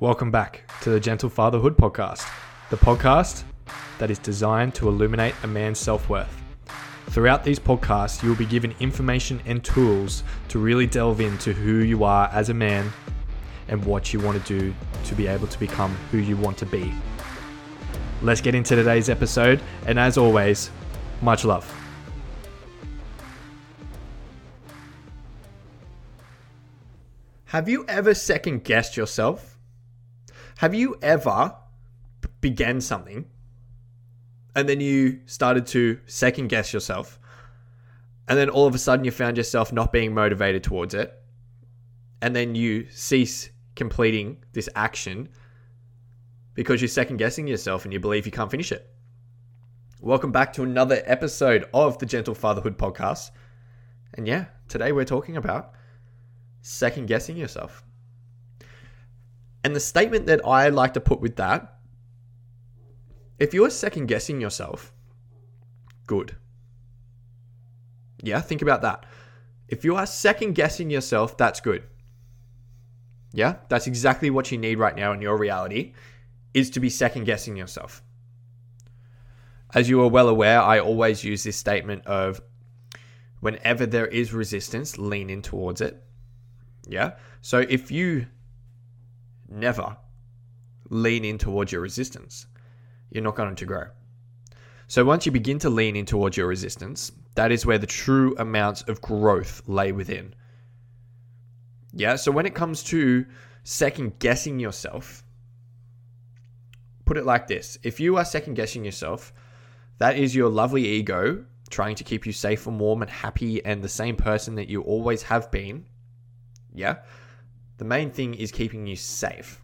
Welcome back to the Gentle Fatherhood Podcast, the podcast that is designed to illuminate a man's self worth. Throughout these podcasts, you will be given information and tools to really delve into who you are as a man and what you want to do to be able to become who you want to be. Let's get into today's episode, and as always, much love. Have you ever second guessed yourself? Have you ever began something and then you started to second guess yourself and then all of a sudden you found yourself not being motivated towards it and then you cease completing this action because you're second guessing yourself and you believe you can't finish it. Welcome back to another episode of the Gentle Fatherhood podcast. And yeah, today we're talking about second guessing yourself. And the statement that I like to put with that if you're second guessing yourself, good. Yeah, think about that. If you are second guessing yourself, that's good. Yeah, that's exactly what you need right now in your reality is to be second guessing yourself. As you are well aware, I always use this statement of whenever there is resistance, lean in towards it. Yeah. So if you never lean in towards your resistance, you're not going to grow. So once you begin to lean in towards your resistance, that is where the true amounts of growth lay within. Yeah, so when it comes to second guessing yourself, put it like this if you are second guessing yourself, that is your lovely ego trying to keep you safe and warm and happy and the same person that you always have been. Yeah, the main thing is keeping you safe.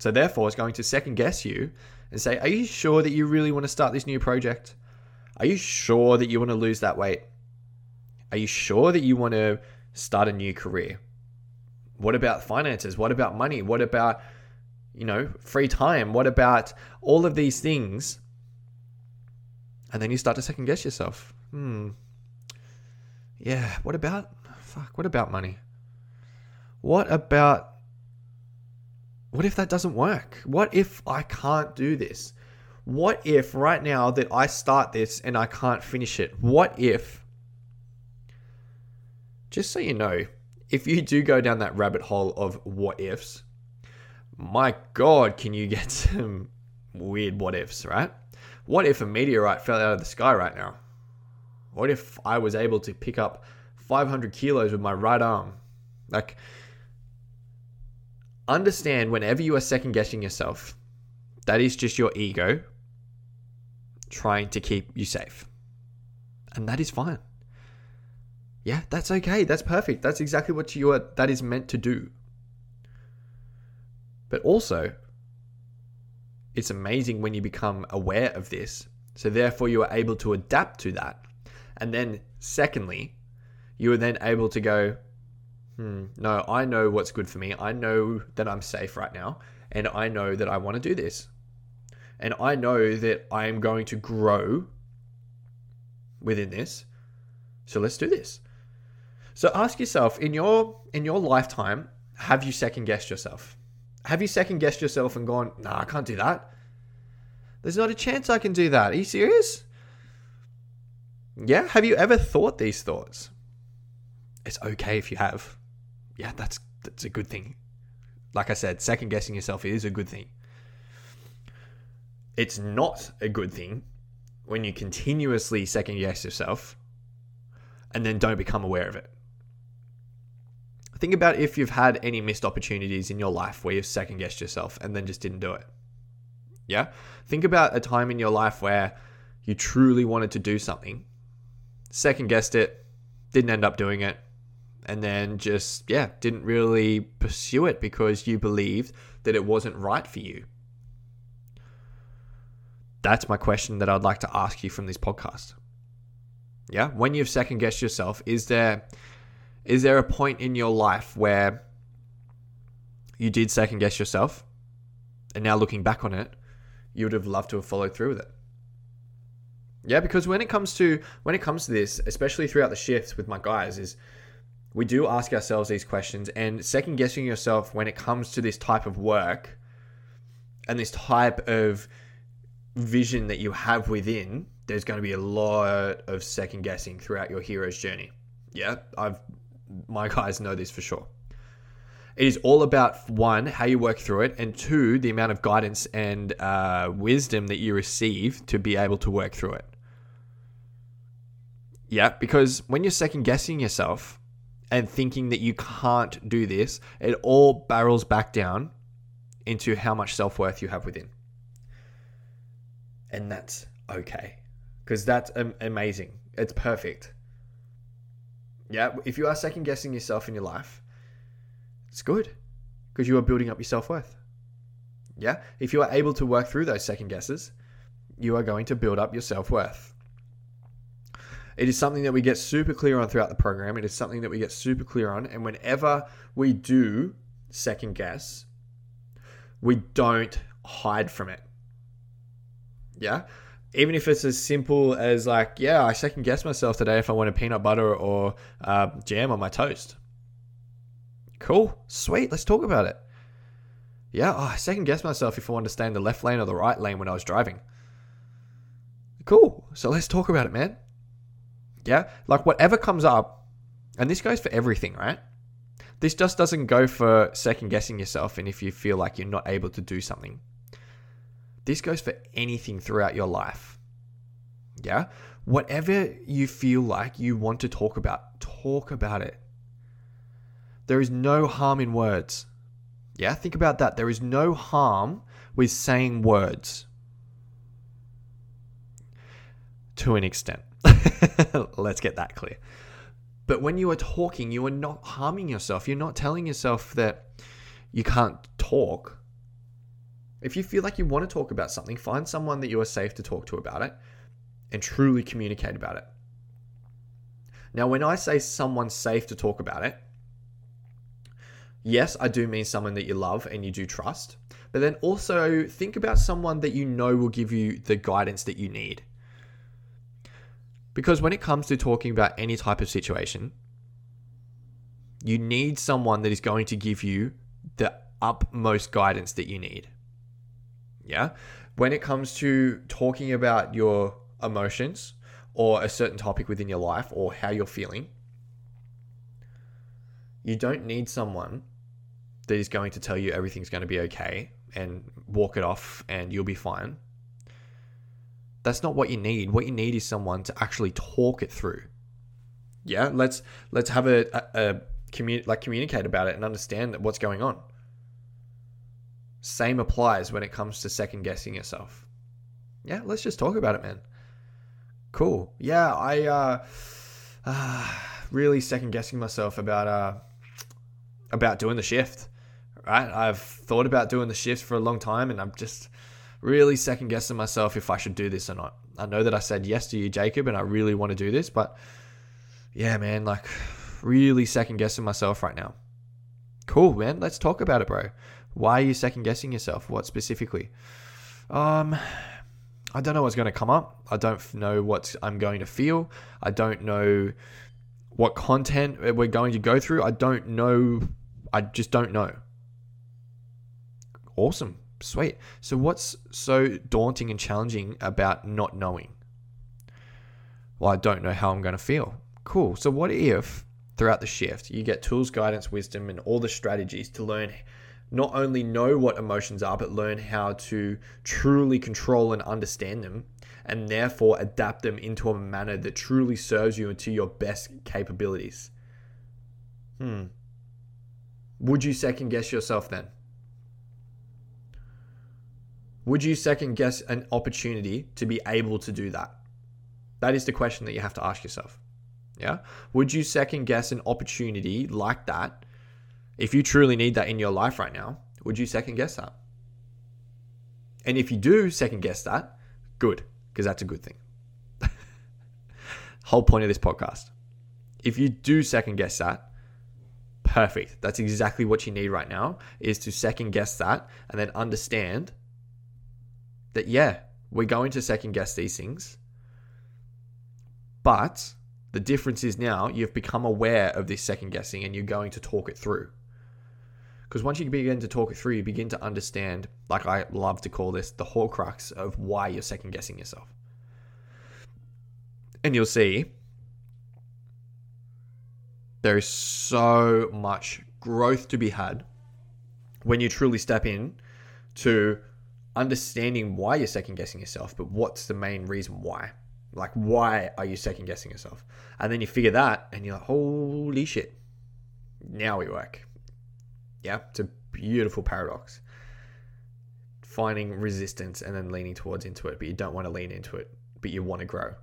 So, therefore, it's going to second guess you and say, Are you sure that you really want to start this new project? Are you sure that you want to lose that weight? Are you sure that you want to start a new career? What about finances? What about money? What about, you know, free time? What about all of these things? And then you start to second guess yourself. Hmm. Yeah, what about, fuck, what about money? What about what if that doesn't work? What if I can't do this? What if right now that I start this and I can't finish it? What if, just so you know, if you do go down that rabbit hole of what ifs, my God, can you get some weird what ifs, right? What if a meteorite fell out of the sky right now? What if I was able to pick up 500 kilos with my right arm? Like, understand whenever you are second guessing yourself, that is just your ego trying to keep you safe. And that is fine. Yeah, that's okay. That's perfect. That's exactly what you are that is meant to do. But also, it's amazing when you become aware of this. So therefore you are able to adapt to that. And then secondly, you are then able to go, hmm, no, I know what's good for me. I know that I'm safe right now. And I know that I want to do this. And I know that I am going to grow within this. So let's do this. So ask yourself in your in your lifetime, have you second guessed yourself? Have you second guessed yourself and gone, nah, I can't do that? There's not a chance I can do that. Are you serious? Yeah? Have you ever thought these thoughts? It's okay if you have yeah, that's that's a good thing. Like I said, second guessing yourself is a good thing. It's not a good thing when you continuously second guess yourself and then don't become aware of it. Think about if you've had any missed opportunities in your life where you've second guessed yourself and then just didn't do it. Yeah? Think about a time in your life where you truly wanted to do something, second guessed it, didn't end up doing it, and then just, yeah, didn't really pursue it because you believed that it wasn't right for you? That's my question that I'd like to ask you from this podcast. Yeah, when you've second guessed yourself, is there is there a point in your life where you did second guess yourself and now looking back on it, you would have loved to have followed through with it? Yeah, because when it comes to when it comes to this, especially throughout the shifts with my guys, is we do ask ourselves these questions and second guessing yourself when it comes to this type of work and this type of vision that you have within there's going to be a lot of second guessing throughout your hero's journey. Yeah i've my guys know this for sure. It is all about one how you work through it and two the amount of guidance and uh, wisdom that you receive to be able to work through it. Yeah because when you're second guessing yourself and thinking that you can't do this, it all barrels back down into how much self worth you have within. And that's okay. Because that's amazing. It's perfect. Yeah, if you are second guessing yourself in your life, it's good because you are building up your self worth. Yeah, if you are able to work through those second guesses, you are going to build up your self worth. It is something that we get super clear on throughout the program. It is something that we get super clear on. And whenever we do second guess, we don't hide from it. Yeah. Even if it's as simple as like, yeah, I second guess myself today if I want a peanut butter or uh, jam on my toast. Cool. Sweet. Let's talk about it. Yeah, oh, I second guess myself if I want to stay in the left lane or the right lane when I was driving. Cool. So let's talk about it, man. Yeah. Like whatever comes up, and this goes for everything, right? This just doesn't go for second guessing yourself and if you feel like you're not able to do something. This goes for anything throughout your life. Yeah. Whatever you feel like you want to talk about, talk about it. There is no harm in words. Yeah. Think about that. There is no harm with saying words to an extent. Let's get that clear. But when you are talking, you are not harming yourself. You're not telling yourself that you can't talk. If you feel like you want to talk about something, find someone that you are safe to talk to about it and truly communicate about it. Now, when I say someone safe to talk about it, yes, I do mean someone that you love and you do trust. But then also think about someone that you know will give you the guidance that you need. Because when it comes to talking about any type of situation, you need someone that is going to give you the utmost guidance that you need. Yeah. When it comes to talking about your emotions or a certain topic within your life or how you're feeling, you don't need someone that is going to tell you everything's going to be okay and walk it off and you'll be fine. That's not what you need. What you need is someone to actually talk it through. Yeah, let's let's have a, a, a commun- like communicate about it and understand what's going on. Same applies when it comes to second guessing yourself. Yeah, let's just talk about it, man. Cool. Yeah, I uh, uh really second guessing myself about uh about doing the shift. Right? I've thought about doing the shift for a long time and I'm just really second guessing myself if I should do this or not. I know that I said yes to you, Jacob, and I really want to do this, but yeah, man, like really second guessing myself right now. Cool, man. Let's talk about it, bro. Why are you second guessing yourself? What specifically? Um, I don't know what's going to come up. I don't know what I'm going to feel. I don't know what content we're going to go through. I don't know. I just don't know. Awesome. Sweet. So, what's so daunting and challenging about not knowing? Well, I don't know how I'm going to feel. Cool. So, what if throughout the shift you get tools, guidance, wisdom, and all the strategies to learn not only know what emotions are, but learn how to truly control and understand them, and therefore adapt them into a manner that truly serves you and to your best capabilities? Hmm. Would you second guess yourself then? Would you second guess an opportunity to be able to do that? That is the question that you have to ask yourself. Yeah. Would you second guess an opportunity like that? If you truly need that in your life right now, would you second guess that? And if you do second guess that, good, because that's a good thing. Whole point of this podcast. If you do second guess that, perfect. That's exactly what you need right now is to second guess that and then understand that, yeah, we're going to second guess these things, but The difference is now you've become aware of this second guessing and you're going to talk it through. Because once you begin to talk it through, you begin to understand, like I love to call this, the horcrux of why you're second guessing yourself. And you'll see there is so much growth to be had when you truly step in to understanding why you're second guessing yourself, but what's the main reason why? Like, why are you second guessing yourself? And then you figure that and you're like, holy shit, now we work. Yeah, it's a beautiful paradox. Finding resistance and then leaning towards into it, but you don't want to lean into it, but you want to grow.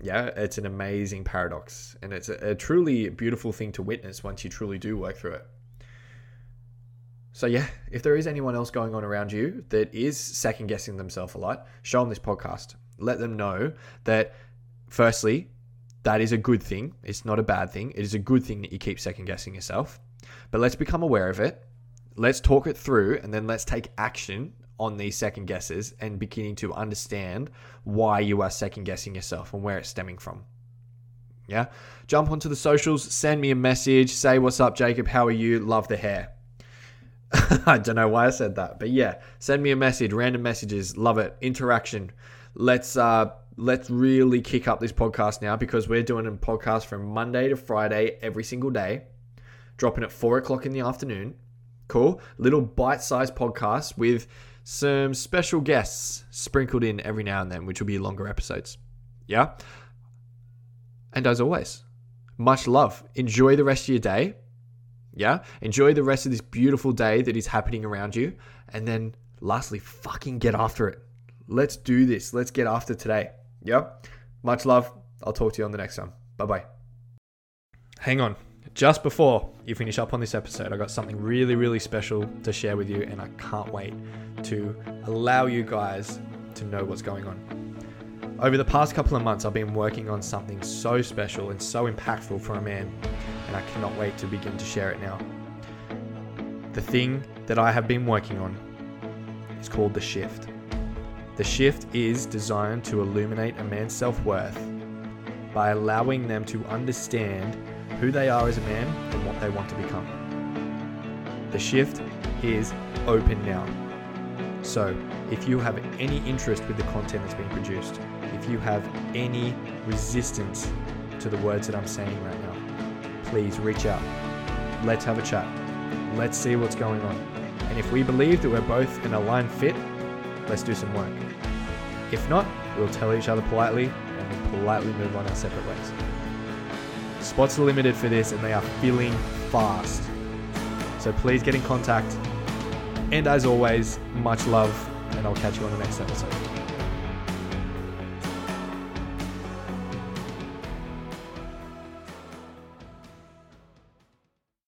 Yeah, it's an amazing paradox. And it's a, a truly beautiful thing to witness once you truly do work through it. So yeah, if there is anyone else going on around you that is second guessing themselves a lot, show them this podcast. Let them know that firstly, that is a good thing. It's not a bad thing. It is a good thing that you keep second guessing yourself. But let's become aware of it. Let's talk it through and then let's take action on these second guesses and beginning to understand why you are second guessing yourself and where it's stemming from. Yeah. Jump onto the socials, send me a message, say what's up, Jacob. How are you? Love the hair. I don't know why I said that, but yeah, send me a message, random messages, love it, interaction. Let's uh let's really kick up this podcast now because we're doing a podcast from Monday to Friday every single day, dropping at four o'clock in the afternoon. Cool, little bite-sized podcast with some special guests sprinkled in every now and then, which will be longer episodes. Yeah. And as always, much love. Enjoy the rest of your day. Yeah. Enjoy the rest of this beautiful day that is happening around you. And then lastly, fucking get after it. Let's do this. Let's get after today. Yep. Much love. I'll talk to you on the next one. Bye bye. Hang on. Just before you finish up on this episode, I got something really, really special to share with you, and I can't wait to allow you guys to know what's going on. Over the past couple of months, I've been working on something so special and so impactful for a man and I cannot wait to begin to share it now. The thing that I have been working on is called the shift. The shift is designed to illuminate a man's self worth by allowing them to understand who they are as a man and what they want to become. The shift is open now. So, if you have any interest with the content that's being produced, if you have any resistance to the words that I'm saying right now, please reach out. Let's have a chat. Let's see what's going on. And if we believe that we're both an aligned fit, let's do some work. If not, we'll tell each other politely and we politely move on our separate ways. Spots are limited for this and they are filling fast. So please get in contact. And as always, much love, and I'll catch you on the next episode.